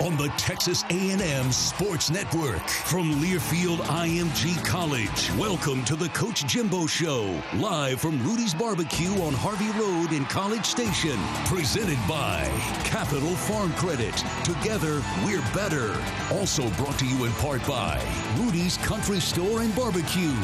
on the Texas A&M Sports Network from Learfield IMG College. Welcome to the Coach Jimbo Show, live from Rudy's Barbecue on Harvey Road in College Station. Presented by Capital Farm Credit. Together, we're better. Also brought to you in part by Rudy's Country Store and Barbecue.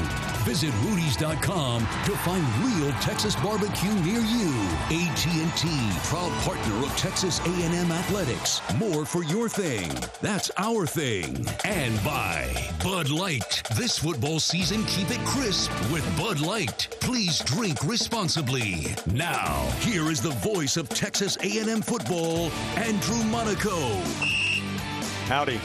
Visit Rudy's.com to find real Texas barbecue near you. AT&T, proud partner of Texas A&M Athletics. More for your thing. That's our thing. And by Bud Light. This football season, keep it crisp with Bud Light. Please drink responsibly. Now, here is the voice of Texas A&M football, Andrew Monaco. Howdy.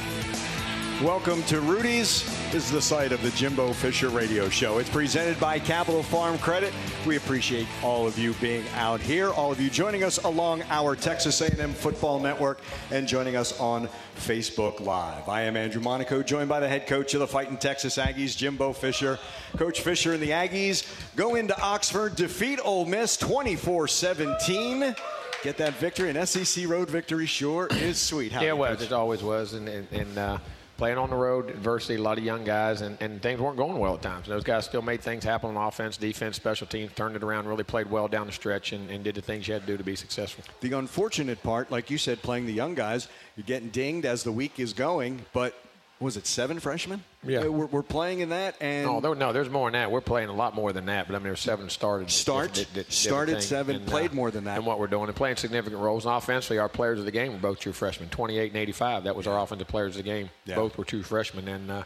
Welcome to Rudy's. This is the site of the Jimbo Fisher Radio Show. It's presented by Capital Farm Credit. We appreciate all of you being out here, all of you joining us along our Texas A&M Football Network, and joining us on Facebook Live. I am Andrew Monaco, joined by the head coach of the Fighting Texas Aggies, Jimbo Fisher. Coach Fisher and the Aggies go into Oxford, defeat Ole Miss 24-17 get that victory. An SEC road victory sure is sweet. How yeah, it was. It always was. And, and, and uh, playing on the road, adversity, a lot of young guys, and, and things weren't going well at times. Those guys still made things happen on offense, defense, special teams, turned it around, really played well down the stretch, and, and did the things you had to do to be successful. The unfortunate part, like you said, playing the young guys, you're getting dinged as the week is going, but was it seven freshmen? Yeah, we're, we're playing in that, and no, there, no, there's more than that. We're playing a lot more than that. But I mean, there's seven started. Start did, did, started seven, and, played uh, more than that. And what we're doing and playing significant roles. And offensively, our players of the game were both true freshmen. 28 and 85. That was our offensive players of the game. Yeah. Both were true freshmen, and uh,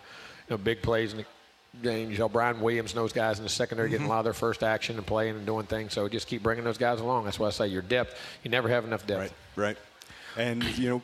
you know, big plays in the game. You know, Brian Williams and those guys in the secondary mm-hmm. getting a lot of their first action and playing and doing things. So just keep bringing those guys along. That's why I say your depth. You never have enough depth. Right. Right. And you know,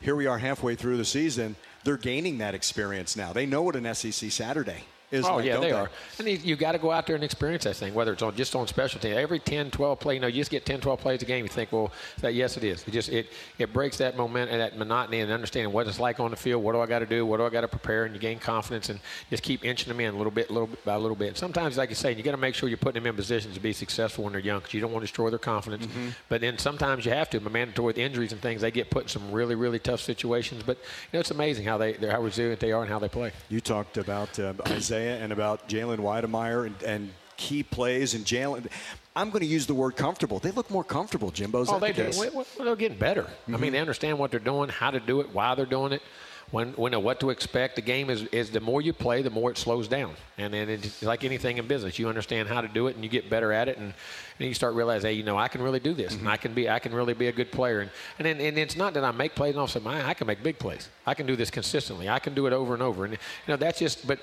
here we are halfway through the season they're gaining that experience now. They know what an SEC Saturday is. Oh, like, yeah, they, they, are. And you, you got to go out there and experience that thing, whether it's on just on specialty. Every 10, 12 play, you know, you just get 10, 12 plays a game. You think, well, that, yes, it is. It just it it breaks that moment and that monotony and understanding what it's like on the field. What do I got to do? What do I got to prepare? And you gain confidence and just keep inching them in a little bit, little bit by a little bit. Sometimes, like you say, you got to make sure you're putting them in positions to be successful when they're young because you don't want to destroy their confidence. Mm-hmm. But then sometimes you have to. Mandatory with injuries and things, they get put in some really, really tough situations. But you know, it's amazing how they how resilient they are and how they play. You talked about uh, Isaiah and about Jalen Wydermyer and, and key plays and Jalen. I'm going to use the word comfortable. They look more comfortable, Jimbo. oh, they the do. Well, they're getting better. Mm-hmm. I mean, mm-hmm. they understand what they're doing, how to do it, why they're doing it, when, when what to expect. The game is, is the more you play, the more it slows down. And then it's like anything in business. You understand how to do it, and you get better at it, and, and you start realizing, hey, you know, I can really do this, mm-hmm. and I can be, I can really be a good player. And and, then, and it's not that I make plays and all of a sudden I can make big plays. I can do this consistently. I can do it over and over. And you know, that's just, but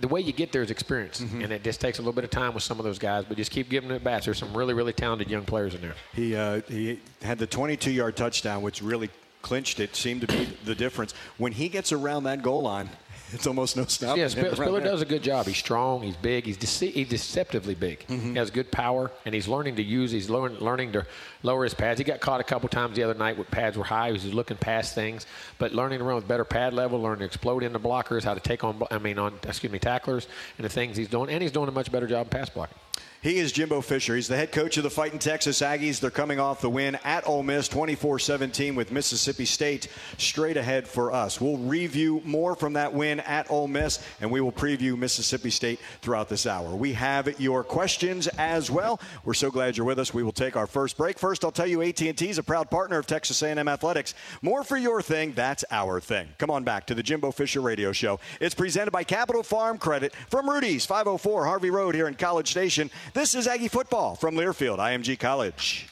the way you get there is experience, mm-hmm. and it just takes a little bit of time with some of those guys. But just keep giving them at bats. There's some really, really talented young players in there. He uh, he had the 22-yard touchdown, which really clinched it. Seemed to be the difference when he gets around that goal line. It's almost no stop. Yeah, Spiller, Spiller does a good job. He's strong. He's big. He's, dece- he's deceptively big. Mm-hmm. He has good power, and he's learning to use. He's learn, learning to lower his pads. He got caught a couple times the other night with pads were high. He was looking past things, but learning to run with better pad level, learning to explode into blockers, how to take on. I mean, on excuse me, tacklers, and the things he's doing, and he's doing a much better job pass blocking. He is Jimbo Fisher. He's the head coach of the Fighting Texas Aggies. They're coming off the win at Ole Miss 24-17 with Mississippi State straight ahead for us. We'll review more from that win at Ole Miss, and we will preview Mississippi State throughout this hour. We have your questions as well. We're so glad you're with us. We will take our first break. First, I'll tell you AT&T is a proud partner of Texas A&M Athletics. More for your thing, that's our thing. Come on back to the Jimbo Fisher Radio Show. It's presented by Capital Farm Credit from Rudy's 504 Harvey Road here in College Station. This is Aggie football from Learfield, IMG College.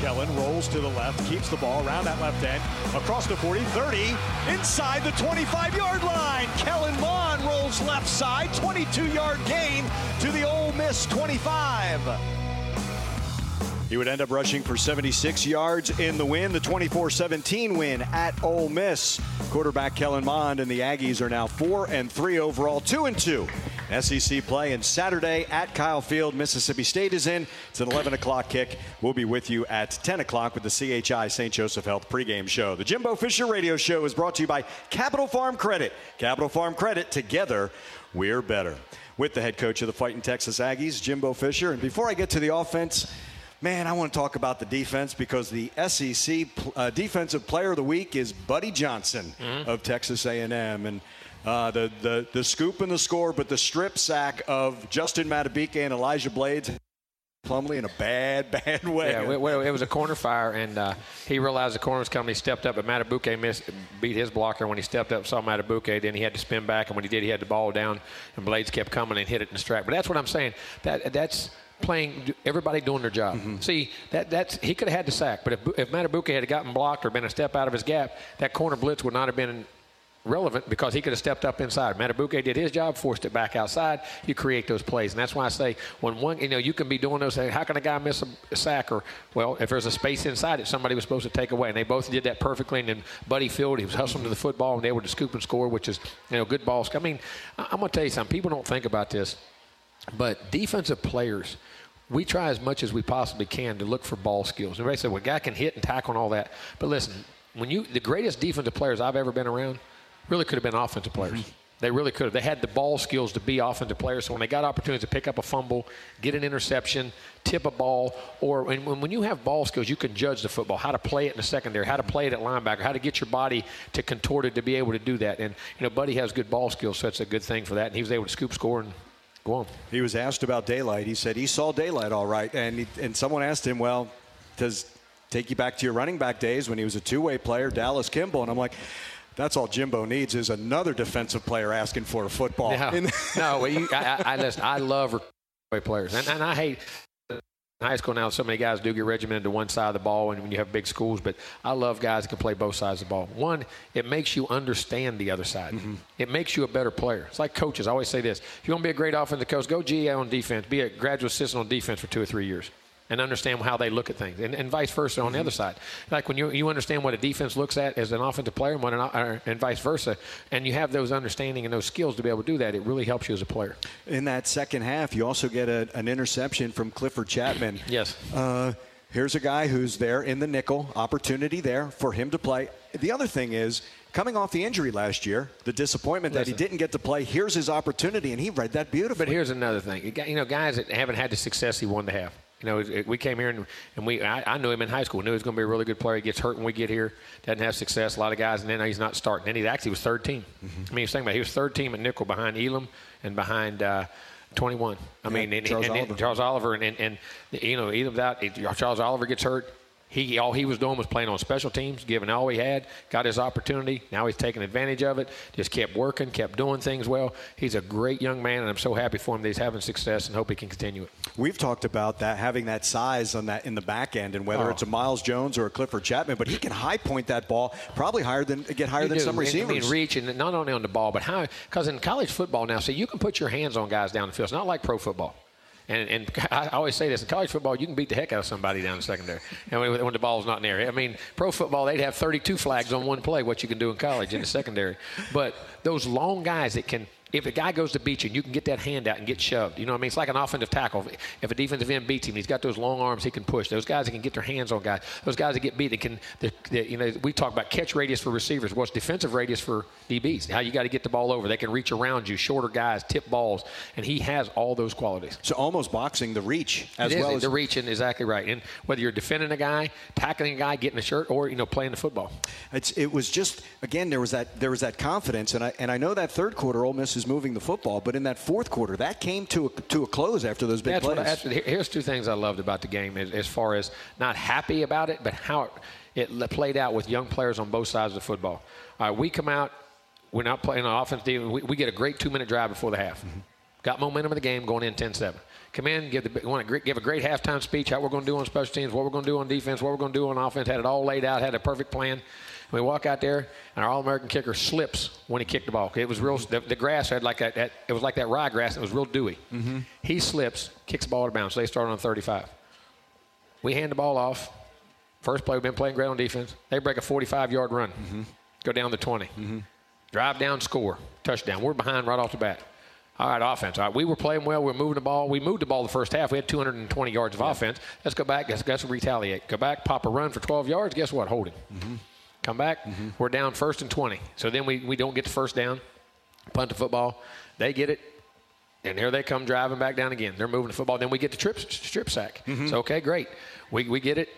Kellen rolls to the left, keeps the ball around that left end, across the 40, 30, inside the 25 yard line. Kellen Mond rolls left side, 22 yard gain to the Ole Miss 25. He would end up rushing for 76 yards in the win, the 24 17 win at Ole Miss. Quarterback Kellen Mond and the Aggies are now 4 and 3 overall, 2 and 2. SEC play and Saturday at Kyle Field. Mississippi State is in. It's an 11 o'clock kick. We'll be with you at 10 o'clock with the CHI St. Joseph Health pregame show. The Jimbo Fisher Radio Show is brought to you by Capital Farm Credit. Capital Farm Credit, together, we're better. With the head coach of the Fighting Texas Aggies, Jimbo Fisher. And before I get to the offense, Man, I want to talk about the defense because the SEC uh, Defensive Player of the Week is Buddy Johnson mm-hmm. of Texas A&M, and uh, the, the the scoop and the score, but the strip sack of Justin Madubuike and Elijah Blades. Plumlee in a bad, bad way. Yeah, it was a corner fire, and uh, he realized the corner was coming. He stepped up, but Madubuike missed, beat his blocker. When he stepped up, saw Madubuike, then he had to spin back, and when he did, he had the ball down, and Blades kept coming and hit it in the strap. But that's what I'm saying. That that's playing, everybody doing their job. Mm-hmm. See, that that's he could have had the sack, but if, if Madubuike had gotten blocked or been a step out of his gap, that corner blitz would not have been relevant because he could have stepped up inside. Madubuike did his job, forced it back outside. You create those plays, and that's why I say when one, you know, you can be doing those. How can a guy miss a, a sack? Or well, if there's a space inside it, somebody was supposed to take away, and they both did that perfectly. And then Buddy Field, he was hustling to the football, and they were to scoop and score, which is you know good balls. I mean, I'm going to tell you something. People don't think about this, but defensive players we try as much as we possibly can to look for ball skills. Everybody said, well, a guy can hit and tackle and all that. But listen, when you the greatest defensive players I've ever been around really could have been offensive players. Mm-hmm. They really could have. They had the ball skills to be offensive players. So when they got opportunities to pick up a fumble, get an interception, tip a ball, or when, when you have ball skills, you can judge the football, how to play it in the secondary, how to play it at linebacker, how to get your body to contort it to be able to do that. And you know, Buddy has good ball skills, so it's a good thing for that. And he was able to scoop, score, and Go on. He was asked about daylight. He said he saw daylight all right. And, he, and someone asked him, well, does take you back to your running back days when he was a two-way player, Dallas Kimball? And I'm like, that's all Jimbo needs is another defensive player asking for a football. Yeah. no, you, I, I, listen, I love players, and, and I hate high school now, so many guys do get regimented to one side of the ball and when you have big schools, but I love guys that can play both sides of the ball. One, it makes you understand the other side. Mm-hmm. It makes you a better player. It's like coaches. I always say this. If you want to be a great offensive coach, go GA on defense. Be a graduate assistant on defense for two or three years and understand how they look at things, and, and vice versa on the other side. Like when you you understand what a defense looks at as an offensive player, and, an, and vice versa, and you have those understanding and those skills to be able to do that, it really helps you as a player. In that second half, you also get a, an interception from Clifford Chapman. yes. Uh, here's a guy who's there in the nickel, opportunity there for him to play. The other thing is coming off the injury last year, the disappointment Listen, that he didn't get to play. Here's his opportunity, and he read that beautifully. But here's another thing: you know, guys that haven't had the success he wanted to have. You know, we came here and, and we I, I, knew him in high school. Knew he was going to be a really good player. He gets hurt when we get here. Doesn't have success. A lot of guys, and then he's not starting. Then he actually was third team. Mm-hmm. I mean, he's thinking about it. he was third team at nickel behind Elam and behind. Uh, 21. I yeah, mean, and, Charles, and, Oliver. And Charles Oliver, and, and, and you know, either that Charles Oliver gets hurt, he all he was doing was playing on special teams, giving all he had, got his opportunity. Now he's taking advantage of it. Just kept working, kept doing things well. He's a great young man, and I'm so happy for him that he's having success, and hope he can continue it. We've talked about that having that size on that in the back end, and whether oh. it's a Myles Jones or a Clifford Chapman, but he can high point that ball probably higher than get higher you than do. some receivers. I mean, reach and not only on the ball, but how because in college football now, see, you can put your hands on guys down the field. It's not like pro football. And, and I always say this in college football, you can beat the heck out of somebody down the secondary, and when, when the ball's not in there. I mean, pro football, they'd have 32 flags on one play. What you can do in college in the secondary, but those long guys that can if a guy goes to beat you, you can get that hand out and get shoved. You know what I mean? It's like an offensive tackle. If a defensive end beats him, he's got those long arms he can push. Those guys that can get their hands on guys. Those guys that get beat, they can. They, they, you know, we talk about catch radius for receivers. What's defensive radius for DBs? How you got to get the ball over. They can reach around you. Shorter guys tip balls, and he has all those qualities. So almost boxing the reach as it well as the reaching exactly right. And whether you're defending a guy, tackling a guy, getting a shirt, or you know playing the football. It's, it was just again there was that there was that confidence, and I and I know that third quarter Ole Miss is moving the football, but in that fourth quarter that came to a, to a close after those big That's plays. what I, here's two things I loved about the game as, as far as not happy about it, but how it, it played out with young players on both sides of the football. All right, we come out, we're not playing on offense. We, we get a great two minute drive before the half. Mm-hmm. Got momentum of the game going in 10-7. Come in, give the want to give a great halftime speech. How we're going to do on special teams, what we're going to do on defense, what we're going to do on offense. Had it all laid out, had a perfect plan. We walk out there, and our All-American kicker slips when he kicked the ball. It was real. The, the grass had like that, that, It was like that ryegrass. It was real dewy. Mm-hmm. He slips, kicks the ball out of bounds. So they start on 35. We hand the ball off. First play, we've been playing great on defense. They break a 45-yard run, Mm-hmm. go down to 20, drive down, score, touchdown. We're behind right off the bat. All right, offense. All right, we were playing well. We were moving the ball. We moved the ball the first half. We had 220 yards of offense. Let's go back. Let's, let's retaliate. Go back, pop a run for 12 yards. Guess what? Holding. Come back. Mm-hmm. We're down first and 20. So then we, we don't get the first down. Punt the football. They get it. And here they come driving back down again. They're moving the football. Then we get the trip, strip sack. Mm-hmm. So, okay, great. We, we get it.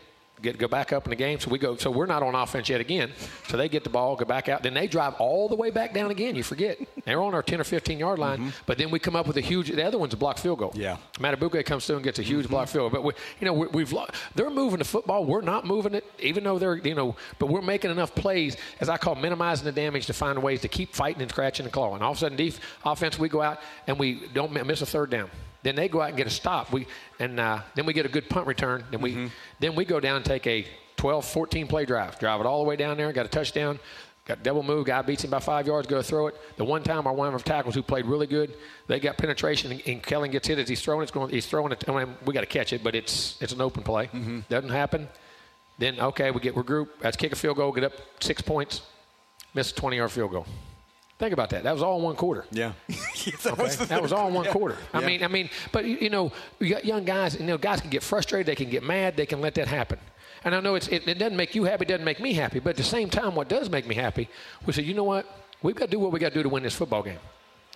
Get, go back up in the game. So we go. So we're not on offense yet again. So they get the ball, go back out. Then they drive all the way back down again. You forget they're on our 10 or 15 yard line. Mm-hmm. But then we come up with a huge. The other one's a block field goal. Yeah. Madubuike comes through and gets a huge mm-hmm. block field goal. But we, you know, we, we've they're moving the football. We're not moving it, even though they're you know. But we're making enough plays, as I call minimizing the damage, to find ways to keep fighting and scratching and clawing. All of a sudden, def- offense, we go out and we don't miss a third down. Then they go out and get a stop. We and uh, then we get a good punt return. Then we then we go down and take a 12, 14 play drive. Drive it all the way down there. Got a touchdown. Got double move. Guy beats him by five yards. Go throw it. The one time our one of tackles who played really good, they got penetration and, and Kellen gets hit as he's throwing. It's going. He's throwing it. I mean, we got to catch it, but it's it's an open play. Doesn't happen. Then okay, we get regroup. Let's kick a field goal. Get up six points. Miss a 20 yard field goal. Think about that. That was all in one quarter. yeah, that Okay? was that was all in one yeah. quarter. I Yeah. mean, I mean, but you, you know, you got young guys. You know, guys can get frustrated. They can get mad. They can let that happen. And I know it's, it, it doesn't make you happy. It doesn't make me happy. But at the same time, what does make me happy, we say, you know what? We've got to do what we got to do to win this football game.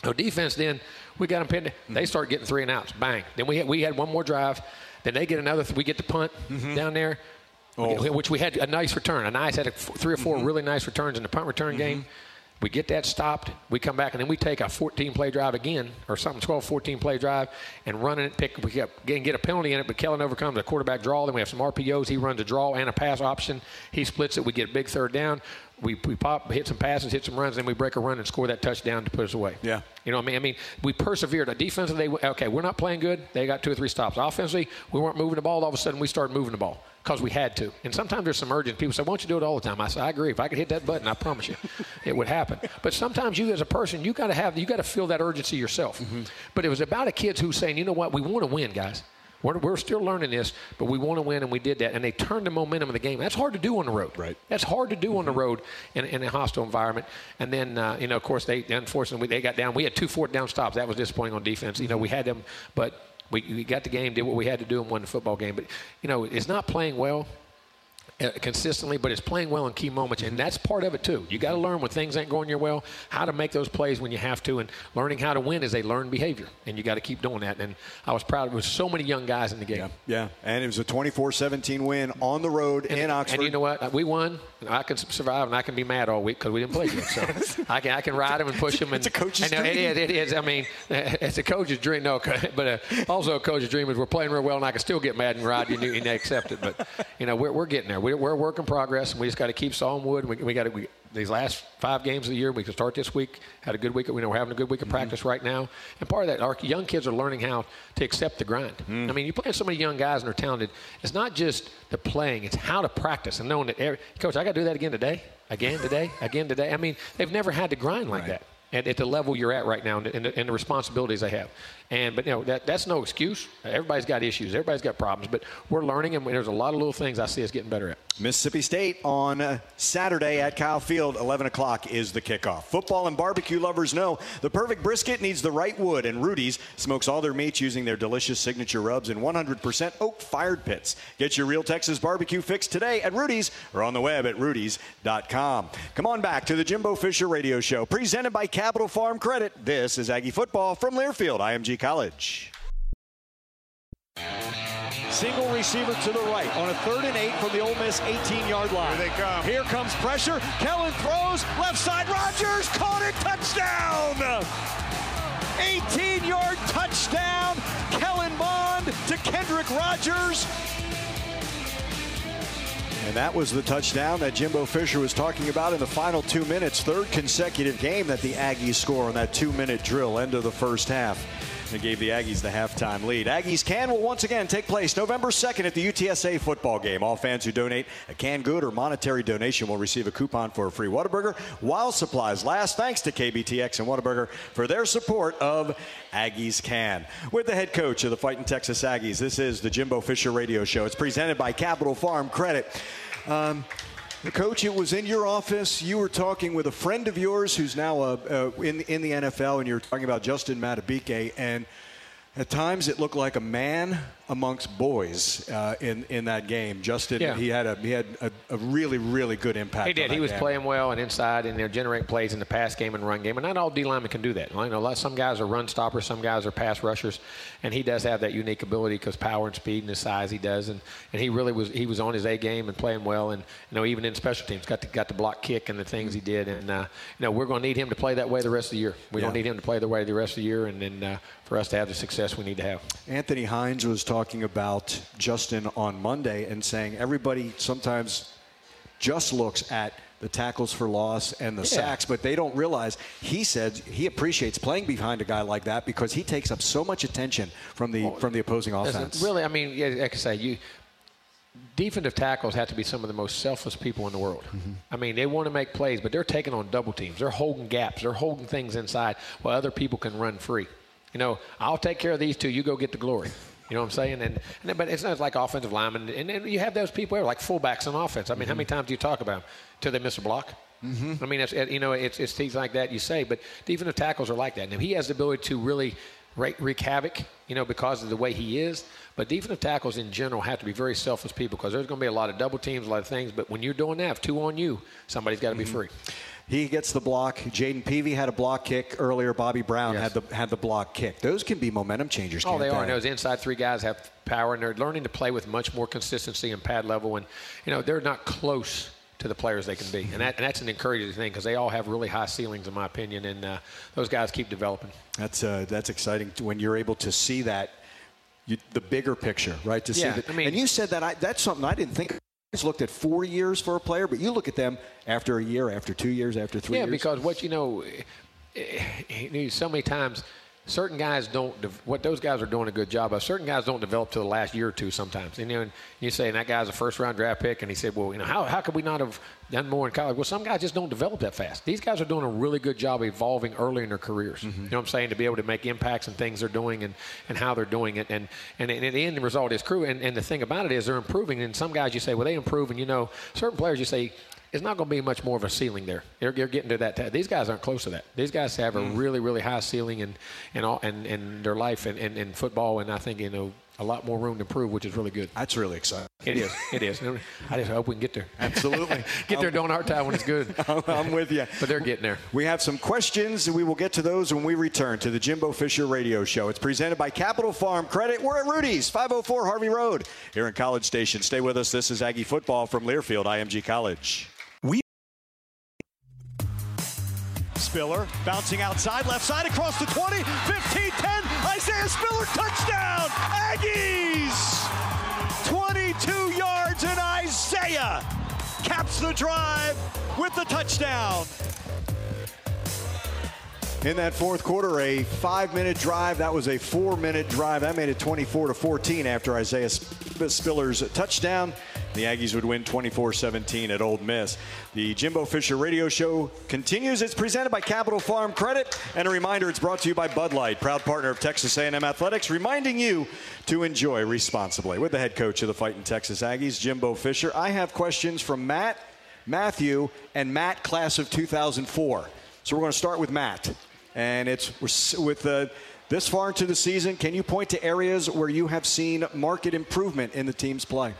No defense. Then we got them pinned. They mm-hmm. start getting three and outs. Bang. Then we had, we had one more drive. Then they get another. We get the punt mm-hmm. down there, oh. which we had a nice return. A nice had a f- three or 4 mm-hmm. really nice returns in the punt return game. We get that stopped. We come back and then we take a 14 play drive again, or something 12, 14 play drive, and run it. Pick we get, get a penalty in it, but Kellen overcomes a quarterback draw. Then we have some RPOs. He runs a draw and a pass option. He splits it. We get a big third down. We, we pop, hit some passes, hit some runs, then we break a run and score that touchdown to put us away. Yeah. You know what I mean? I mean, we persevered. Defensively, they okay, we're not playing good. They got two or three stops. Offensively, we weren't moving the ball. All of a sudden, we started moving the ball because we had to. And sometimes there's some urgent. People say, "Why don't you do it all the time?" I say, "I agree. If I could hit that button, I promise you, it would happen." But sometimes you, as a person, you got to have, you got to feel that urgency yourself. But it was about a kid who's saying, "You know what? We want to win, guys." We're, we're still learning this, but we want to win, and we did that. And they turned the momentum of the game. That's hard to do on the road. Right. That's hard to do on the road in, in a hostile environment. And then, uh, you know, of course, they unfortunately they got down. We had two fourth down stops. That was disappointing on defense. You know, we had them, but we, we got the game, did what we had to do, and won the football game. But you know, it's not playing well consistently, but it's playing well in key moments, and that's part of it too. You got to learn when things ain't going your well, how to make those plays when you have to, and learning how to win is a learned behavior, and you got to keep doing that. And I was proud. Was so many young guys in the game. Yeah, yeah, and it was a 24-17 win on the road And, in Oxford. and you know what? We won. I can survive, and I can be mad all week because we didn't play good. So I can I can ride them and push them. And, It's a coach's and, uh, dream. It is, it is. I mean, it's a coach's dream. No, but uh, also a coach's dream is we're playing real well, and I can still get mad and ride you and they accept it. But you know, we're, we're getting there. We're, we're a work in progress, and we just got to keep sawing wood. We, we got to. We, these last five games of the year, we can start this week. Had a good week. We know we're having a good week of practice mm-hmm. right now, and part of that, our young kids are learning how to accept the grind. Mm. I mean, you're playing so many young guys and they're talented. It's not just the playing; it's how to practice and knowing that, every, coach, I got to do that again today, again today, again today. I mean, they've never had to grind like that. at, at the level you're at right now and, and, the, and the responsibilities they have. And but you know that that's no excuse. Everybody's got issues. Everybody's got problems. But we're learning, and there's a lot of little things I see us getting better at. Mississippi State on Saturday at Kyle Field, 11 o'clock is the kickoff. Football and barbecue lovers know the perfect brisket needs the right wood, and Rudy's smokes all their meats using their delicious signature rubs in 100% oak fired pits. Get your real Texas barbecue fix today at Rudy's or on the web at Rudy's.com. Come on back to the Jimbo Fisher Radio Show, presented by Capital Farm Credit. This is Aggie Football from Learfield, IMG College. Single receiver to the right on a third and eight from the Ole Miss 18-yard line. Here they come. Here comes pressure. Kellen throws left side. Rogers caught it. Touchdown. 18-yard touchdown. Kellen Mond to Kendrick Rogers. And that was the touchdown that Jimbo Fisher was talking about in the final two minutes. Third consecutive game that the Aggies score on that two minute drill, end of the first half. It gave the Aggies the halftime lead. Aggies Can will once again take place November 2nd at the UTSA football game. All fans who donate a canned good or monetary donation will receive a coupon for a free Whataburger while supplies last. Thanks to KBTX and Whataburger for their support of Aggies Can. With the head coach of the Fighting Texas Aggies, this is the Jimbo Fisher Radio Show. It's presented by Capital Farm Credit. Um, Coach, it was in your office. You were talking with a friend of yours who's now uh, uh, in in the NFL, and you're talking about Justin Madubuike. And at times, it looked like a man amongst boys uh, in in that game. Justin, Yeah. he had a he had a, a really really good impact. He on did. that He was game. playing well and inside, and they're generating plays in the pass game and run game. And not all D linemen can do that. I know some guys are run stoppers, some guys are pass rushers, and he does have that unique ability because power and speed and his size he does. And, and he really was he was on his A game and playing well. And you know even in special teams got the, got the block kick and the things he did. And uh, you know we're going to need him to play that way the rest of the year. We Yeah. don't need him to play the way the rest of the year, and then uh, for us to have the success we need to have. Anthony Hines was talking about Justin on Monday and saying everybody sometimes just looks at the tackles for loss and the Yeah. sacks, but they don't realize he said he appreciates playing behind a guy like that because he takes up so much attention from the from the opposing offense. Really, I mean, yeah, like I say, you defensive tackles have to be some of the most selfless people in the world. Mm-hmm. I mean, they want to make plays, but they're taking on double teams. They're holding gaps. They're holding things inside while other people can run free. You know, I'll take care of these two. You go get the glory. You know what I'm saying? And, and but it's not like offensive linemen, and, and you have those people like fullbacks on offense. I mean, how many mm-hmm. times do you talk about them till they miss a block? Mm-hmm. I mean, it's, you know, it's, it's things like that you say, but defensive tackles are like that. Now he has the ability to really wreak, havoc, you know, because of the way he is. But defensive tackles in general have to be very selfless people because there's going to be a lot of double teams, a lot of things. But when you're doing that, if two on you, somebody's got to be mm-hmm. free. He gets the block. Jayden Peevy had a block kick earlier. Bobby Brown Yes. had the had the block kick. Those can be momentum changers. Oh, can't they are. And those inside three guys have power, and they're learning to play with much more consistency and pad level. And you know, they're not close to the players they can be, and, that, and that's an encouraging thing because they all have really high ceilings, in my opinion. And uh, those guys keep developing. That's uh, that's exciting when you're able to see that, you, the bigger picture, right? To Yeah, see that. I mean- and you said that I, that's something I didn't think. I just looked at four years for a player, but you look at them after a year, after two years, after three yeah, years. because what you know, eh, eh, so many times, certain guys don't. de- What those guys are doing a good job of. Certain guys don't develop to the last year or two. Sometimes, and, you know, and you say and that guy's a first round draft pick, and he said, well, you know, how how could we not have done more in college? Well, some guys just don't develop that fast. These guys are doing a really good job evolving early in their careers. Mm-hmm. You know what I'm saying? To be able to make impacts and things they're doing and, and how they're doing it, and and, and the end result is crew. And, and the thing about it is they're improving. And some guys you say, well, they improve, and you know, certain players you say it's not going to be much more of a ceiling there. They're, they're getting to that. These guys aren't close to that. These guys have a mm-hmm. really, really high ceiling in, in, all, in, in their life and in, in football, and I think you know a lot more room to improve, which is really good. that's really exciting. It is. It is. I just hope we can get there. Absolutely. get there during our time when it's good. I'm with you. But they're getting there. We have some questions, and we will get to those when we return to the Jimbo Fisher Radio Show. It's presented by Capital Farm Credit. We're at Rudy's, 504 Harvey Road, here in College Station. Stay with us. This is Aggie Football from Learfield, IMG College. Spiller bouncing outside, left side across the 20, 15, 10. Isaiah Spiller, touchdown! Aggies! 22 yards, and Isaiah caps the drive with the touchdown. In that fourth quarter, a five-minute drive. That was a four-minute drive. That made it 24 to 14 after Isaiah Spiller's touchdown. The Aggies would win 24-17 at Ole Miss. The Jimbo Fisher Radio Show continues. It's presented by Capital Farm Credit, and a reminder: it's brought to you by Bud Light, proud partner of Texas A&M Athletics, reminding you to enjoy responsibly. With the head coach of the Fighting Texas Aggies, Jimbo Fisher, I have questions from Matt, Matthew, and Matt, class of 2004. So we're going to start with Matt, and it's with uh, this far into the season. Can you point to areas where you have seen market improvement in the team's play?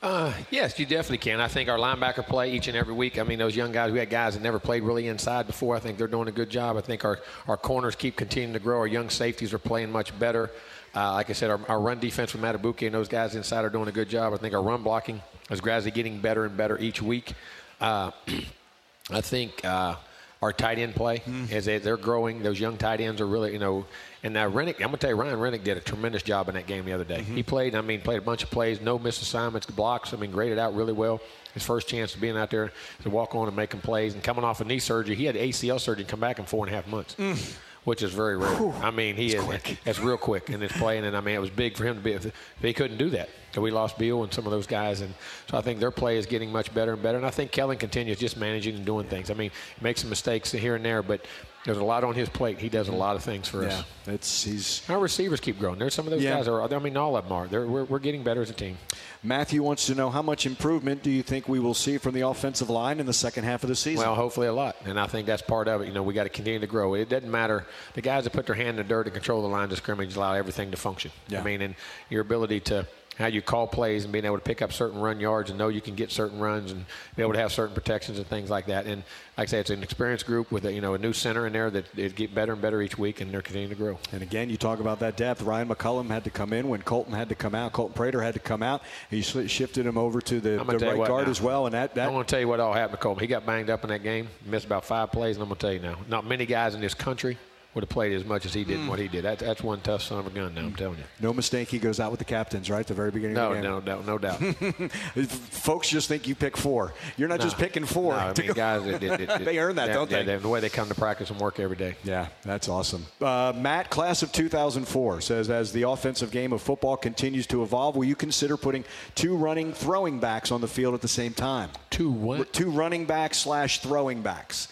Uh, yes, you definitely can. I think our linebacker play each and every week. I mean, those young guys, we had guys that never played really inside before. I think they're doing a good job. I think our, our corners keep continuing to grow. Our young safeties are playing much better. Uh, like I said, our, our run defense with Madubuike and those guys inside are doing a good job. I think our run blocking is gradually getting better and better each week. Uh, I think uh, our tight end play mm. as they, are growing. Those young tight ends are really, you know, and now Rennick, I'm gonna tell you, Ryan Rennick did a tremendous job in that game the other day. Mm-hmm. He played, I mean, played a bunch of plays, no missed assignments, blocks. I mean, graded out really well. His first chance of being out there to walk on and making plays, and coming off a knee surgery, he had ACL surgery come back in four and a half months. Mm which is very rare. Whew, I mean, he is quick. that's real quick in his playing, and I mean, it was big for him to be. If he couldn't do that, so we lost Beal and some of those guys, and so I think their play is getting much better and better. And I think Kellen continues just managing and doing things. I mean, makes some mistakes here and there, but there's a lot on his plate. He does a lot of things for yeah, us. It's he's our receivers keep growing. There's some of those yeah. guys are. I mean, all of them are. They're, we're, we're getting better as a team. Matthew wants to know how much improvement do you think we will see from the offensive line in the second half of the season? Well, hopefully a lot, and I think that's part of it. You know, we got to continue to grow. It doesn't matter the guys that put their hand in the dirt and control the lines of scrimmage allow everything to function. Yeah. I mean, and your ability to how you call plays and being able to pick up certain run yards and know you can get certain runs and be able to have certain protections and things like that. And like I say, it's an experienced group with a, you know a new center in there that it get better and better each week, and they're continuing to grow. And again, you talk about that depth. Ryan McCollum had to come in when Colton had to come out. Colton Prater had to come out. He shifted him over to the, the right guard now, as well. And that, that I'm going to tell you what all happened to Colton. He got banged up in that game, missed about five plays, and I'm going to tell you now, not many guys in this country would have played as much as he did mm. and what he did. That, that's one tough son of a gun now, I'm telling you. No mistake, he goes out with the captains, right? At the very beginning no, of the game. No, no, no doubt. Folks just think you pick four. You're not no, just picking four. No, I mean, guys, it, it, it, they earn that, don't they? Yeah, the way they come to practice and work every day. Yeah, that's awesome. Uh, Matt, class of 2004, says as the offensive game of football continues to evolve, will you consider putting two running throwing backs on the field at the same time? Two what? Two running backs slash throwing backs.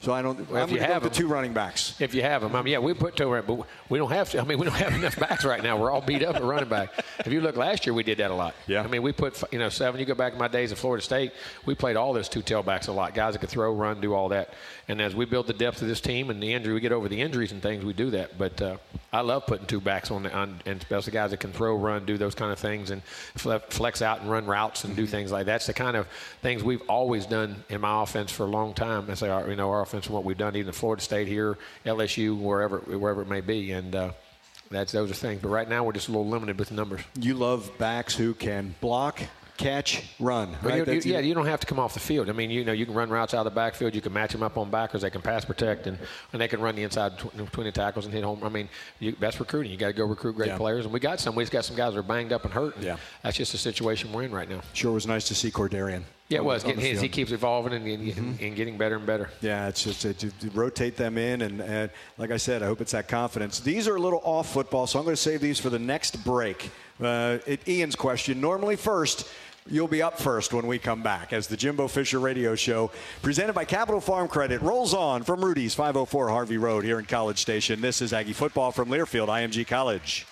So I don't. Well, if you have the two running backs. If you have them, I mean, yeah, we put two, but we don't have to. I mean, we don't have enough backs right now. We're all beat up at running back. If you look last year, we did that a lot. Yeah. I mean, we put you know seven. You go back to my days at Florida State, we played all those two tailbacks a lot. Guys that could throw, run, do all that. And as we build the depth of this team and the injury, we get over the injuries and things, we do that. But uh, I love putting two backs on, the, on, and especially guys that can throw, run, do those kind of things, and flex out and run routes and do mm-hmm. things like that. That's the kind of things we've always done in my offense for a long time. I say, you know, our offense and what we've done, even Florida State here, LSU, wherever wherever it may be, and. Uh, that's those are things, but right now we're just a little limited with the numbers. You love backs who can block, catch, run. Right? You, you, yeah, you don't have to come off the field. I mean, you know, you can run routes out of the backfield. You can match them up on backers. They can pass protect, and, and they can run the inside between the tackles and hit home. I mean, you, that's recruiting. You got to go recruit great yeah. players, and we got some. We just got some guys that are banged up and hurt. And yeah, that's just the situation we're in right now. Sure was nice to see Cordarrian. Yeah, it was. getting His, he keeps evolving and, and, mm-hmm. and, getting better and better. Yeah, it's just to, to rotate them in, and, and, like I said, I hope it's that confidence. These are a little off football, so I'm going to save these for the next break. Uh, it, Ian's question, normally first. You'll be up first when we come back as the Jimbo Fisher Radio Show, presented by Capital Farm Credit, rolls on from Rudy's 504 Harvey Road here in College Station. This is Aggie Football from Learfield, IMG College.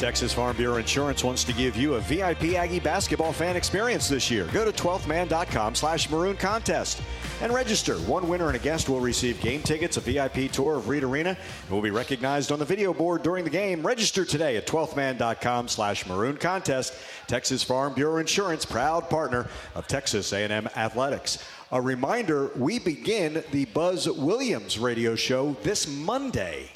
Texas Farm Bureau Insurance wants to give you a VIP Aggie basketball fan experience this year. Go to 12thman.com slash maroon contest and register. One winner and a guest will receive game tickets, a VIP tour of Reed Arena, and will be recognized on the video board during the game. Register today at 12thman.com slash maroon contest. Texas Farm Bureau Insurance, proud partner of Texas A&M Athletics. A reminder, we begin the Buzz Williams radio show this Monday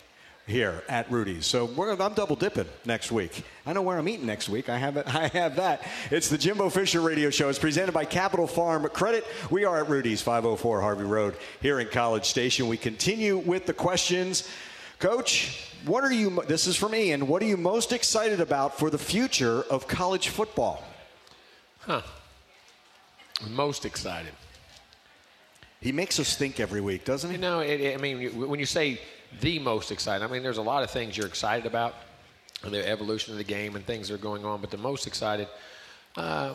here at Rudy's. So I'm double dipping next week. I know where I'm eating next week. I have it. I have that. It's the Jimbo Fisher Radio Show. It's presented by Capital Farm Credit. We are at Rudy's, 504 Harvey Road here in College Station. We continue with the questions. Coach, what are you? This is from Ian. What are you most excited about for the future of college football? Huh. Most excited. He makes us think every week, doesn't he? You know, it, it, I mean, when you say the most exciting, I mean, there's a lot of things you're excited about, the evolution of the game and things that are going on. But the most excited, uh,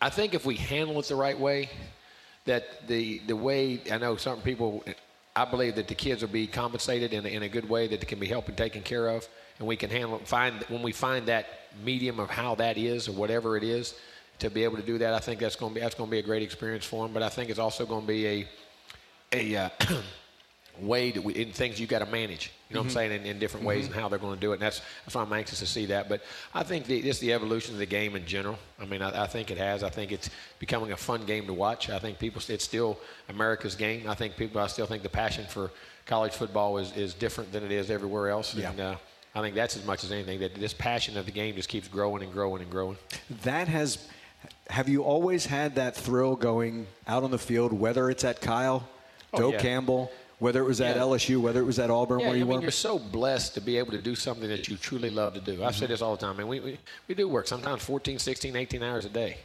I think, if we handle it the right way, that the the way I know some people, I believe that the kids will be compensated in a, in a good way that can be helped and taken care of, and we can handle find when we find that medium of how that is or whatever it is to be able to do that. I think that's going to be that's going to be a great experience for them. But I think it's also going to be a a uh, way that we, in things you got to manage. You know what I'm saying? In, in different ways and how they're going to do it. And that's, that's why I'm anxious to see that. But I think the, just the evolution of the game in general. I mean, I, I think it has. I think it's becoming a fun game to watch. I think people, it's still America's game. I think people, I still think the passion for college football is, is different than it is everywhere else. Yeah. And uh, I think that's as much as anything that this passion of the game just keeps growing and growing and growing. That has. Have you always had that thrill going out on the field, whether it's at Kyle, Oh, Doak yeah. Campbell, whether it was at Yeah. LSU, whether it was at Auburn, Yeah, where you I mean, were? you're so blessed to be able to do something that you truly love to do. I say mm-hmm. this all the time. I mean, we, we, we do work sometimes 14, 16, 18 hours a day.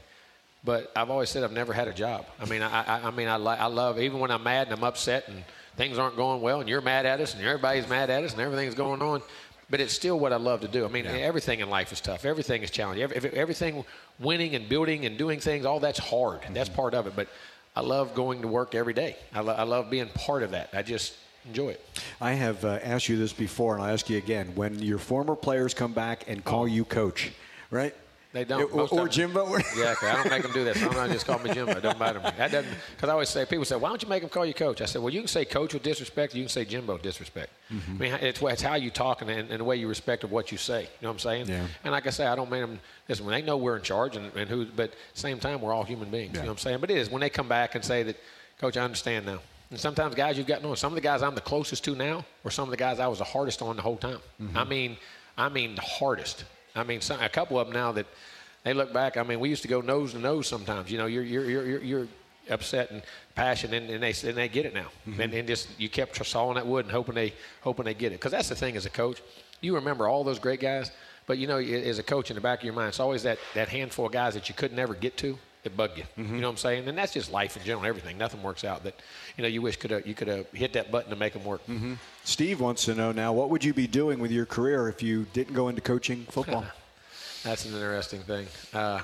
But I've always said I've never had a job. I mean, I, I, I mean, I, li- I love even when I'm mad and I'm upset and things aren't going well and you're mad at us and everybody's mad at us and everything's going on. But it's still what I love to do. I mean, everything in life is tough. Everything is challenging. Every, every- everything, winning and building and doing things, all that's hard. That's mm-hmm. part of it. But I love going to work every day. I, lo- I love being part of that. I just enjoy it. I have uh, asked you this before, and I'll ask you again. When your former players come back and call you coach, right? They don't. Or, of or Jimbo? Yeah, 'cause I don't make them do that. Sometimes I just call me Jimbo. It doesn't matter. That doesn't because I always say people say, why don't you make them call you coach? I said, well, you can say coach with disrespect. You can say Jimbo with disrespect. Mm-hmm. I mean, it's, it's how you talk and, and the way you respect of what you say. You know what I'm saying? Yeah. And like I say, I don't make them. Listen, when they know we're in charge and, and who, but at the same time, we're all human beings. You know what I'm saying? But it is when they come back and say that, coach, I understand now. And sometimes guys you've got to know. Some of the guys I'm the closest to now, or some of the guys I was the hardest on the whole time. Mm-hmm. I mean, I mean the hardest. I mean, some, a couple of them now that they look back. I mean, we used to go nose to nose sometimes. You know, you're you're you're you're, you're upset and passionate, and, and they and they get it now. Mm-hmm. And, and just you kept sawing that wood and hoping they hoping they get it. Because that's the thing as a coach, you remember all those great guys, but you know, as a coach in the back of your mind, it's always that that handful of guys that you could never get to. That bug you, you know what I'm saying, and that's just life in general. Everything, nothing works out. That you know, you wish could have you could have hit that button to make them work. Steve wants to know now, what would you be doing with your career if you didn't go into coaching football? That's an interesting thing. Uh,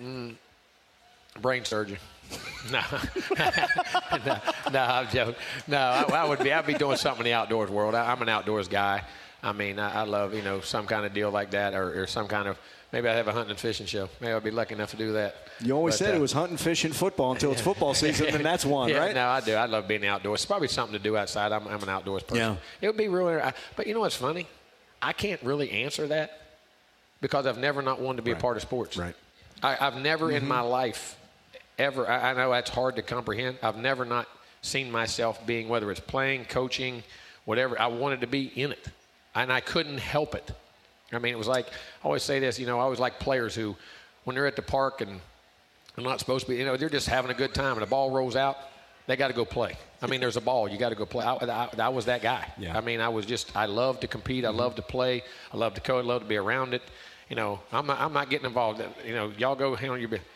mm, brain surgeon. no, no, no, I'm joking. No, I, I would be. I'd be doing something in the outdoors world. I, I'm an outdoors guy. I mean, I, I love you know some kind of deal like that, or, or some kind of maybe I have a hunting and fishing show. Maybe I'd be lucky enough to do that. You always But, said uh, it was hunting, fishing, football until it's football season, and that's one, yeah, right? No, I do. I love being outdoors. It's probably something to do outside. I'm, I'm an outdoors person. Yeah. It would be really. I, but you know what's funny? I can't really answer that because I've never not wanted to be a part of sports. Right. I, I've never in my life ever. I, I know that's hard to comprehend. I've never not seen myself being whether it's playing, coaching, whatever. I wanted to be in it, and I couldn't help it. I mean, it was like I always say this. You know, I always like players who, when they're at the park and they're not supposed to be. You know, they're just having a good time, and the ball rolls out. They got to go play. I mean, there's a ball. You got to go play. I, I, I was that guy. Yeah. I mean, I was just. I love to compete. I mm-hmm. love to play. I love to coach. I love to be around it. You know, I'm not, I'm not getting involved. You know, y'all go handle your business.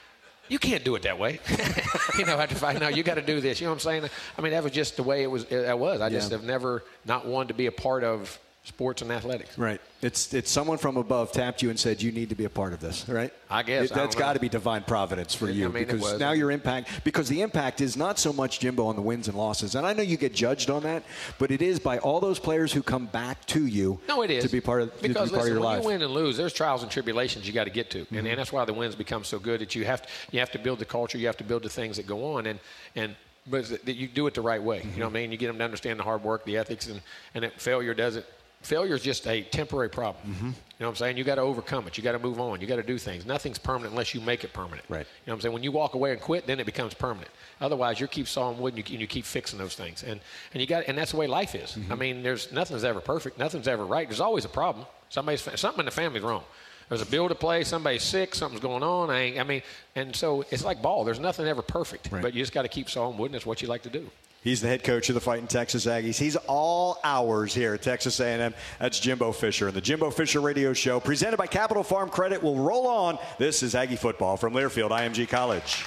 You can't do it that way. you know, after fight, no, you got to do this. You know what I'm saying? I mean, that was just the way it was. It was. I just have never not wanted to be a part of sports and athletics. Right. It's it's someone from above tapped you and said you need to be a part of this, right? I guess. It, I that's got to be divine providence for I you mean, it because now your impact because the impact is not so much Jimbo on the wins and losses, and I know you get judged on that, but it is by all those players who come back to you. No, it is to be part of to be because part listen, of your when life. Mm-hmm. you win and lose, there's trials and tribulations you got to get to, and, and that's why the wins become so good that you have to you have to build the culture, you have to build the things that go on, and and but that you do it the right way. You know what I mean? You get them to understand the hard work, the ethics, and and that failure doesn't. Failure is just a temporary problem. Mm-hmm. You know what I'm saying? You got to overcome it. You got to move on. You got to do things. Nothing's permanent unless you make it permanent. Right. You know what I'm saying? When you walk away and quit, then it becomes permanent. Otherwise, you keep sawing wood and you, and you keep fixing those things. And and you got and that's the way life is. Mm-hmm. I mean, there's nothing's ever perfect. Nothing's ever right. There's always a problem. Somebody's something in the family's wrong. There's a bill to play. Somebody's sick. Something's going on. I, ain't, I mean, and so it's like ball. There's nothing ever perfect. Right. But you just got to keep sawing wood, and it's what you like to do. He's the head coach of the Fighting Texas Aggies. He's all hours here at Texas A&M. That's Jimbo Fisher. And the Jimbo Fisher Radio Show, presented by Capital Farm Credit, will roll on. This is Aggie Football from Learfield IMG College.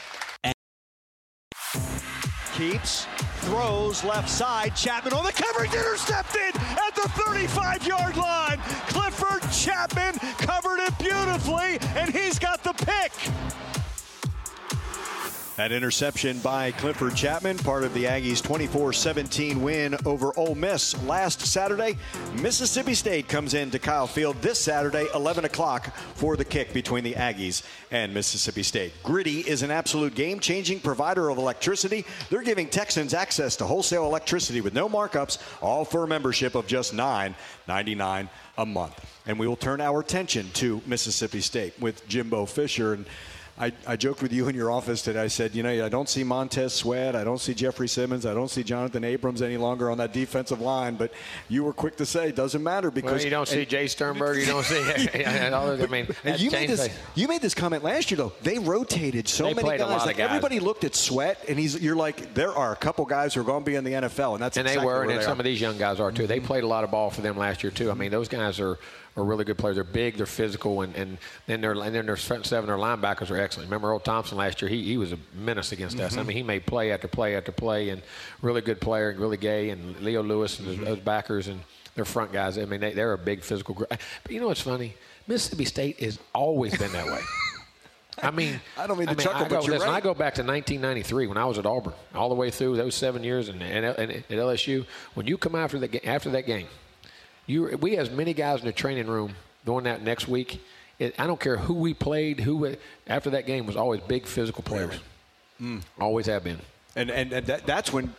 Keeps, throws left side. Chapman on the coverage, intercepted at the 35 yard line. Clifford Chapman covered it beautifully, and he's got the pick. That interception by Clifford Chapman, part of the Aggies' 24-17 win over Ole Miss last Saturday. Mississippi State comes into Kyle Field this Saturday, 11 o'clock, for the kick between the Aggies and Mississippi State. Griddy is an absolute game-changing provider of electricity. They're giving Texans access to wholesale electricity with no markups, all for a membership of just $9.99 a month. And we will turn our attention to Mississippi State with Jimbo Fisher and I, I, joked with you in your office today. I said, you know, I don't see Montez Sweat. I don't see Jeffrey Simmons. I don't see Jonathan Abrams any longer on that defensive line. But you were quick to say it doesn't matter because well, you don't see Jay Sternberg. You don't see. I mean, you made this. You made this comment last year though. They rotated so they many guys. Like guys. Everybody looked at Sweat, and he's. You're like, there are a couple guys who are going to be in the NFL, and that's and exactly they were, and some are. of these young guys are too. They mm-hmm. played a lot of ball for them last year too. I mean, those guys are are really good players. They're big, they're physical, and, and then their and then their front seven, their linebackers are excellent. Remember Erroll Thompson last year? He, he was a menace against mm-hmm. us. I mean, he made play after play after play, and really good player, and really gay, and Leo Lewis and mm-hmm. those backers and their front guys. I mean, they, they're a big physical group. But you know what's funny? Mississippi State has always been that way. I mean, I don't mean to I mean, chuckle, I go, but you're listen, right. I go back to 1993 when I was at Auburn, all the way through those seven years, and, and, and at LSU. When you come after the after that game, you we as many guys in the training room doing that next week. It, I don't care who we played, who after that game was always big physical players. Mm. Always have been. And and, and that, that's when,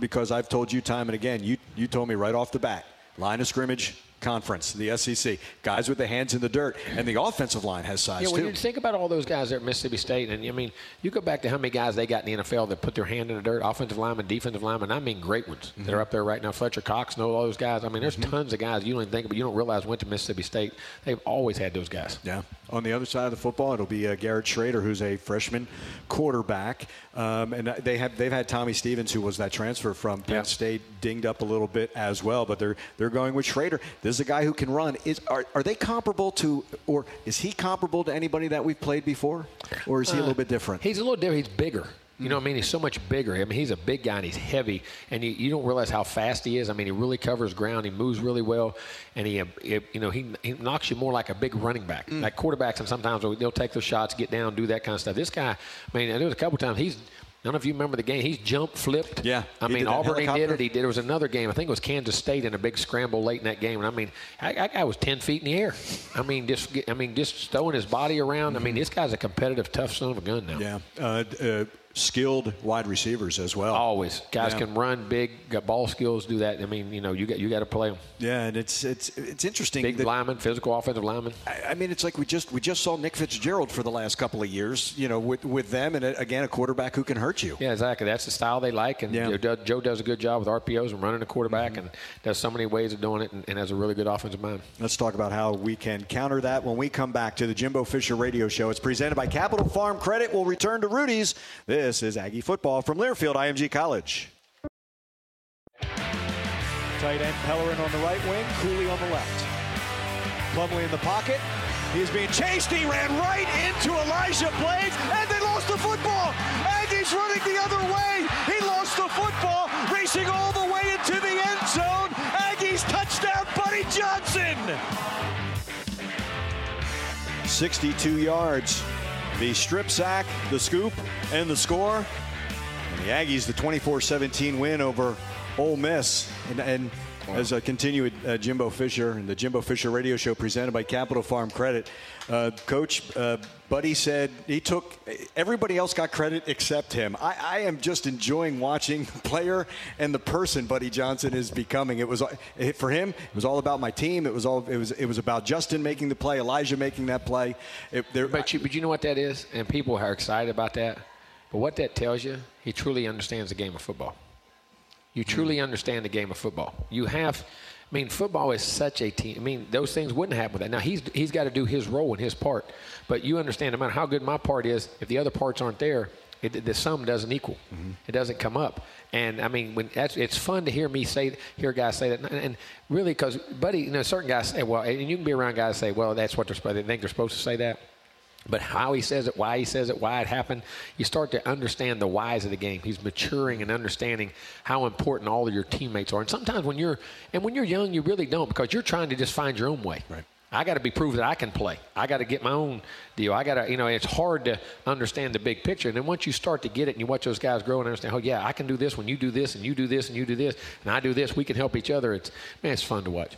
because I've told you time and again, you you told me right off the bat, line of scrimmage conference, the SEC. Guys with the hands in the dirt, and the offensive line has size yeah, when too. you think about all those guys there at Mississippi State, and I mean, you go back to how many guys they got in the NFL that put their hand in the dirt, offensive linemen, defensive linemen. I mean, great ones. Mm-hmm. They're up there right now. Fletcher Cox, know all those guys. I mean, there's mm-hmm. tons of guys you don't even think, but you don't realize went to Mississippi State. They've always had those guys. Yeah. On the other side of the football, it'll be uh, Garrett Shrader, who's a freshman quarterback, um, and they have they've had Tommy Stevens, who was that transfer from Penn. State, dinged up a little bit as well. But they're they're going with Shrader. This is a guy who can run. Is are, are they comparable to, or is he comparable to anybody that we've played before, or is he a little bit different? He's a little different. He's bigger. You know what I mean? He's so much bigger. I mean, he's a big guy and he's heavy, and you, you don't realize how fast he is. I mean, he really covers ground. He moves really well, and he, he you know, he, he knocks you more like a big running back. Mm. Like quarterbacks, and sometimes they'll, they'll take those shots, get down, do that kind of stuff. This guy, I mean, there was a couple times he's. I don't know if you remember the game. He's jumped, flipped. Yeah, I mean, Auburn he did it. He did. There was another game. I think it was Kansas State in a big scramble late in that game. And I mean, that guy was ten feet in the air. I mean, just I mean, just throwing his body around. I mean, this guy's a competitive, tough son of a gun now. yeah, uh, uh, skilled wide receivers as well. Always, guys Yeah. can run big, got ball skills, do that. I mean, you know, you got you got to play them. Yeah, and it's it's it's interesting. Big that- lineman, physical offensive lineman. I I mean, it's like we just we just saw Nick Fitzgerald for the last couple of years, you know, with with them, and again, a quarterback who can hurt you. Yeah, exactly. That's the style they like, and Yeah. Joe, does, Joe does a good job with RPOs and running the quarterback, mm-hmm. and does so many ways of doing it, and, and has a really good offensive mind. Let's talk about how we can counter that when we come back to the Jimbo Fisher Radio Show. It's presented by Capital Farm Credit. We'll return to Rudy's. This is Aggie football from Learfield IMG College. Tight end Pellerin on the right wing, Cooley on the left. Plumlee in the pocket. He is being chased. He ran right into Elijah Blades, and they lost the football. Aggies running the other way. He lost the football, racing all the way into the end zone. Aggies touchdown, Buddy Johnson. 62 yards. The strip sack, the scoop, and the score. And the Aggies, the 24-17 win over Ole Miss. And, and as I continue with uh, Jimbo Fisher and the Jimbo Fisher Radio Show presented by Capital Farm Credit, uh, Coach uh, Buddy said he took everybody else got credit except him. I, I am just enjoying watching the player and the person Buddy Johnson is becoming. It was it, for him. It was all about my team. It was all it was it was about Justin making the play, Elijah making that play. It, there, But you, but you know what that is, and people are excited about that. But what that tells you, he truly understands the game of football. You hmm. truly understand the game of football. You have, I mean, football is such a team. I mean, those things wouldn't happen with that. Now he's he's got to do his role and his part, but you understand no matter how good my part is, if the other parts aren't there, It, the sum doesn't equal. Mm-hmm. It doesn't come up. And I mean, when that's, it's fun to hear me say, hear guys say that, and, and really, because buddy, you know, certain guys say, well, and you can be around guys say, well, that's what they're supposed. They think they're supposed to say that. But how he says it, why he says it, why it happened, you start to understand the whys of the game. He's maturing and understanding how important all of your teammates are. And sometimes when you're and when you're young, you really don't because you're trying to just find your own way. Right. I got to be proved that I can play. I got to get my own deal. I got to, you know, it's hard to understand the big picture. And then once you start to get it and you watch those guys grow and understand, oh, yeah, I can do this when you do this and you do this and you do this and I do this, we can help each other. It's, man, it's fun to watch.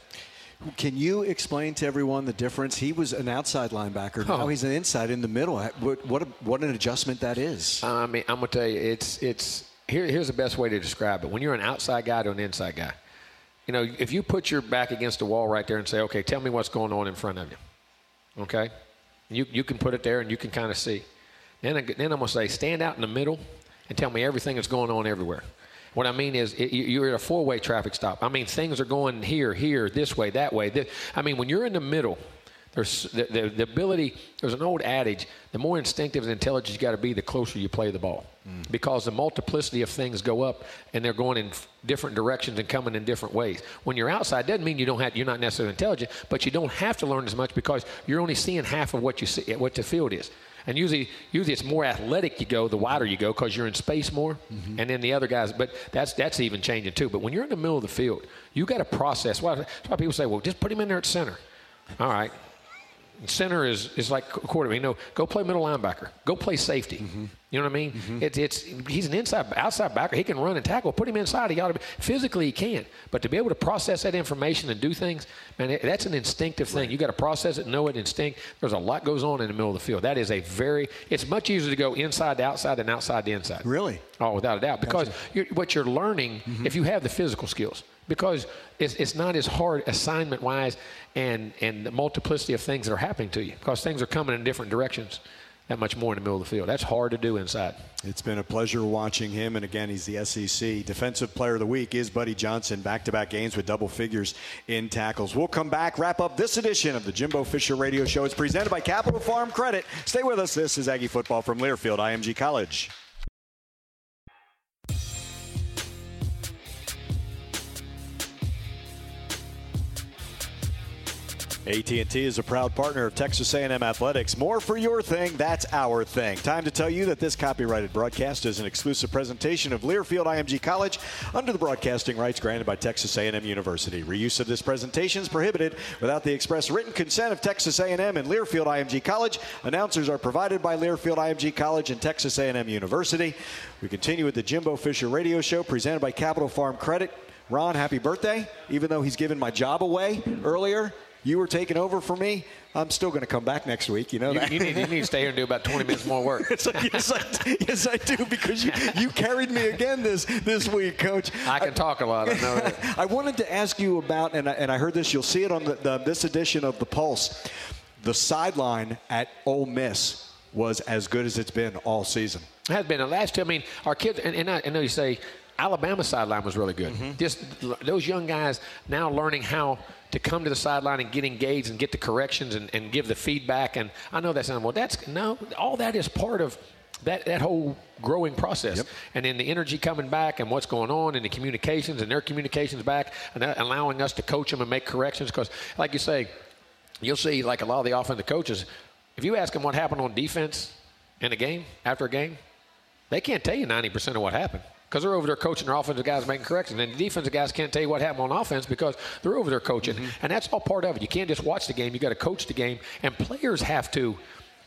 Can you explain to everyone the difference? He was an outside linebacker. Now Oh. he's an inside in the middle. What what, a, what an adjustment that is. I mean, I'm gonna tell you, it's it's here. Here's the best way to describe it. When you're an outside guy to an inside guy, you know, if you put your back against the wall right there and say, "Okay, tell me what's going on in front of you," okay, you you can put it there and you can kind of see. Then I, then I'm gonna say, stand out in the middle and tell me everything that's going on everywhere. What I mean is, it, you- you're at a four-way traffic stop. I mean, things are going here, here, this way, that way. This, I mean, when you're in the middle, there's the, the, the ability. There's an old adage: the more instinctive and intelligent you got to be, the closer you play the ball, mm. because the multiplicity of things go up, and they're going in f- different directions and coming in different ways. When you're outside, doesn't mean you don't have. You're not necessarily intelligent, but you don't have to learn as much because you're only seeing half of what you see, what the field is. And usually, usually it's more athletic you go, the wider you go, because you're in space more. Mm-hmm. And then the other guys, but that's that's even changing too. But when you're in the middle of the field, you got to process. Why, that's why people say, well, just put him in there at center. All right. Center is, is like a quarterback. You know, go play middle linebacker. Go play safety. Mm-hmm. You know what I mean? Mm-hmm. It's it's he's an inside outside backer. He can run and tackle. Put him inside. He ought to be physically he can't. But to be able to process that information and do things, man, it- that's an instinctive thing. You got to process it, know it, instinct. There's a lot goes on in the middle of the field. That is a very. It's much easier to go inside to outside than outside to inside. Really? Oh, without a doubt. Because you're, what you're learning, mm-hmm. if you have the physical skills, because it's, it's not as hard assignment wise and, and the multiplicity of things that are happening to you, because things are coming in different directions that much more in the middle of the field. That's hard to do inside. It's been a pleasure watching him. And again, he's the SEC Defensive Player of the Week is Buddy Johnson. Back to back games with double figures in tackles. We'll come back, wrap up this edition of the Jimbo Fisher Radio Show. It's presented by Capital Farm Credit. Stay with us. This is Aggie Football from Learfield, IMG College. AT&T is a proud partner of Texas A&M Athletics. More for your thing, that's our thing. Time to tell you that this copyrighted broadcast is an exclusive presentation of Learfield IMG College under the broadcasting rights granted by Texas A&M University. Reuse of this presentation is prohibited without the express written consent of Texas A&M and Learfield IMG College. Announcers are provided by Learfield IMG College and Texas A&M University. We continue with the Jimbo Fisher Radio Show presented by Capital Farm Credit. Ron, happy birthday. Even though he's given my job away earlier, you were taking over for me. I'm still going to come back next week. You know You, that. you, need, you need to stay here and do about 20 minutes more work. It's like, yes, I, yes, I do because you, you carried me again this this week, Coach. I can talk a lot. I know that. I wanted to ask you about, and I, and I heard this. You'll see it on the, the, this edition of the Pulse. The sideline at Ole Miss was as good as it's been all season. It has been the last two. I mean, our kids, and, and I, I know you say Alabama sideline was really good. Mm-hmm. Just those young guys now learning how to come to the sideline and get engaged and get the corrections and, and give the feedback. And I know that's not well. That's no, all that is part of. That, that whole growing process and then the energy coming back and what's going on and the communications and their communications back and that allowing us to coach them and make corrections because like you say you'll see like a lot of the offensive coaches if you ask them what happened on defense in a game after a game they can't tell you 90% of what happened because they're over there coaching their offensive guys making corrections. And the defensive guys can't tell you what happened on offense because they're over there coaching. Mm-hmm. And that's all part of it. You can't just watch the game, you got to coach the game. And players have to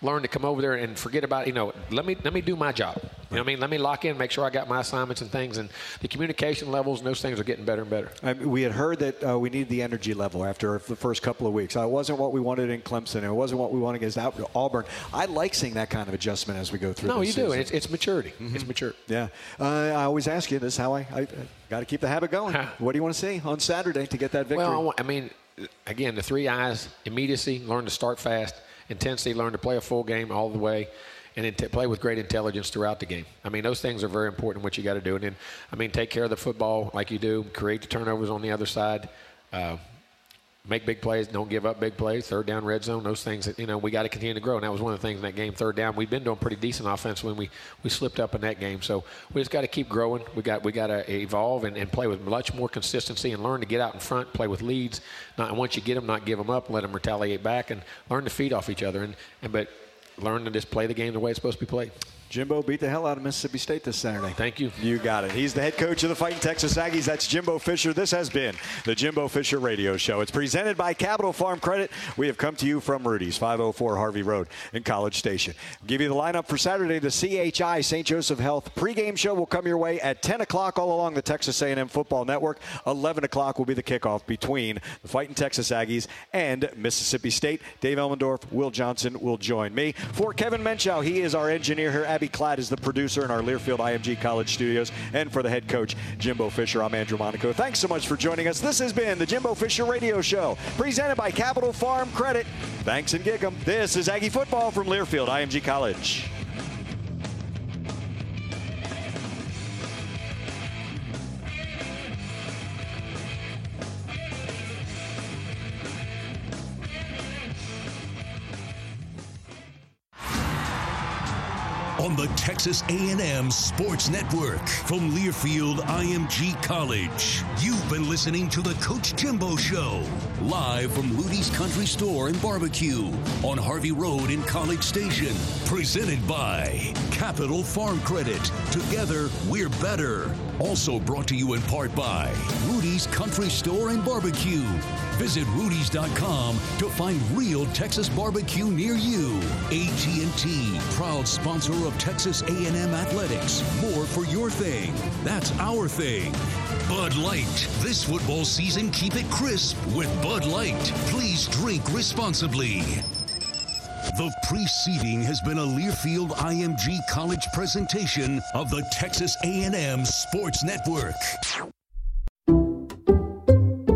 learn to come over there and forget about, you know, let me let me do my job. You know what I mean? Let me lock in, make sure I got my assignments and things. And the communication levels and those things are getting better and better. I mean, we had heard that uh, we needed the energy level after the first couple of weeks. It wasn't what we wanted in Clemson. It wasn't what we wanted against Auburn. I like seeing that kind of adjustment as we go through. No, you do. season. It's, it's maturity. It's mature. Yeah, uh, I always ask you this: how I, I, I got to keep the habit going. what do you want to see on Saturday to get that victory? Well, I, want, I mean, again, the three eyes: immediacy, learn to start fast; intensity, learn to play a full game all the way, and then t- play with great intelligence throughout the game. I mean, those things are very important. What you got to do, and then, I mean, take care of the football like you do, create the turnovers on the other side. Uh, make big plays, don't give up big plays, third down, red zone, those things that, you know, we got to continue to grow. And that was one of the things in that game, third down. We've been doing pretty decent offense when we, we slipped up in that game. So we just got to keep growing. We got we got to evolve and, and play with much more consistency and learn to get out in front, play with leads. Not, once you get them, not give them up, let them retaliate back, and learn to feed off each other. And, and But learn to just play the game the way it's supposed to be played. Jimbo beat the hell out of Mississippi State this Saturday. Thank you. You got it. He's the head coach of the Fighting Texas Aggies. That's Jimbo Fisher. This has been the Jimbo Fisher Radio Show. It's presented by Capital Farm Credit. We have come to you from Rudy's, 504 Harvey Road in College Station. give you the lineup for Saturday. The CHI St. Joseph Health pregame show will come your way at 10 o'clock all along the Texas A&M Football Network. 11 o'clock will be the kickoff between the Fighting Texas Aggies and Mississippi State. Dave Elmendorf, Will Johnson will join me. For Kevin Menchow, he is our engineer here. Abby Cladd is the producer producer in our Learfield IMG College studios, and for the head coach, Jimbo Fisher. I'm Andrew Monaco. Thanks so much for joining us. This has been the Jimbo Fisher Radio Show, presented by Capital Farm Credit. Thanks and gig 'em. This is Aggie Football from Learfield IMG College. On the Texas A&M Sports Network from Learfield IMG College. You've been listening to the Coach Jimbo Show, live from Rudy's Country Store and Barbecue on Harvey Road in College Station. Presented by Capital Farm Credit. Together, we're better. Also brought to you in part by Rudy's Country Store and Barbecue. Visit Rudy's.com to find real Texas barbecue near you. AT&T, proud sponsor of Texas A&M Athletics. More for your thing. That's our thing. Bud Light. This football season, keep it crisp with Bud Light. Please drink responsibly. The preceding has been a Learfield IMG College presentation of the Texas A&M Sports Network.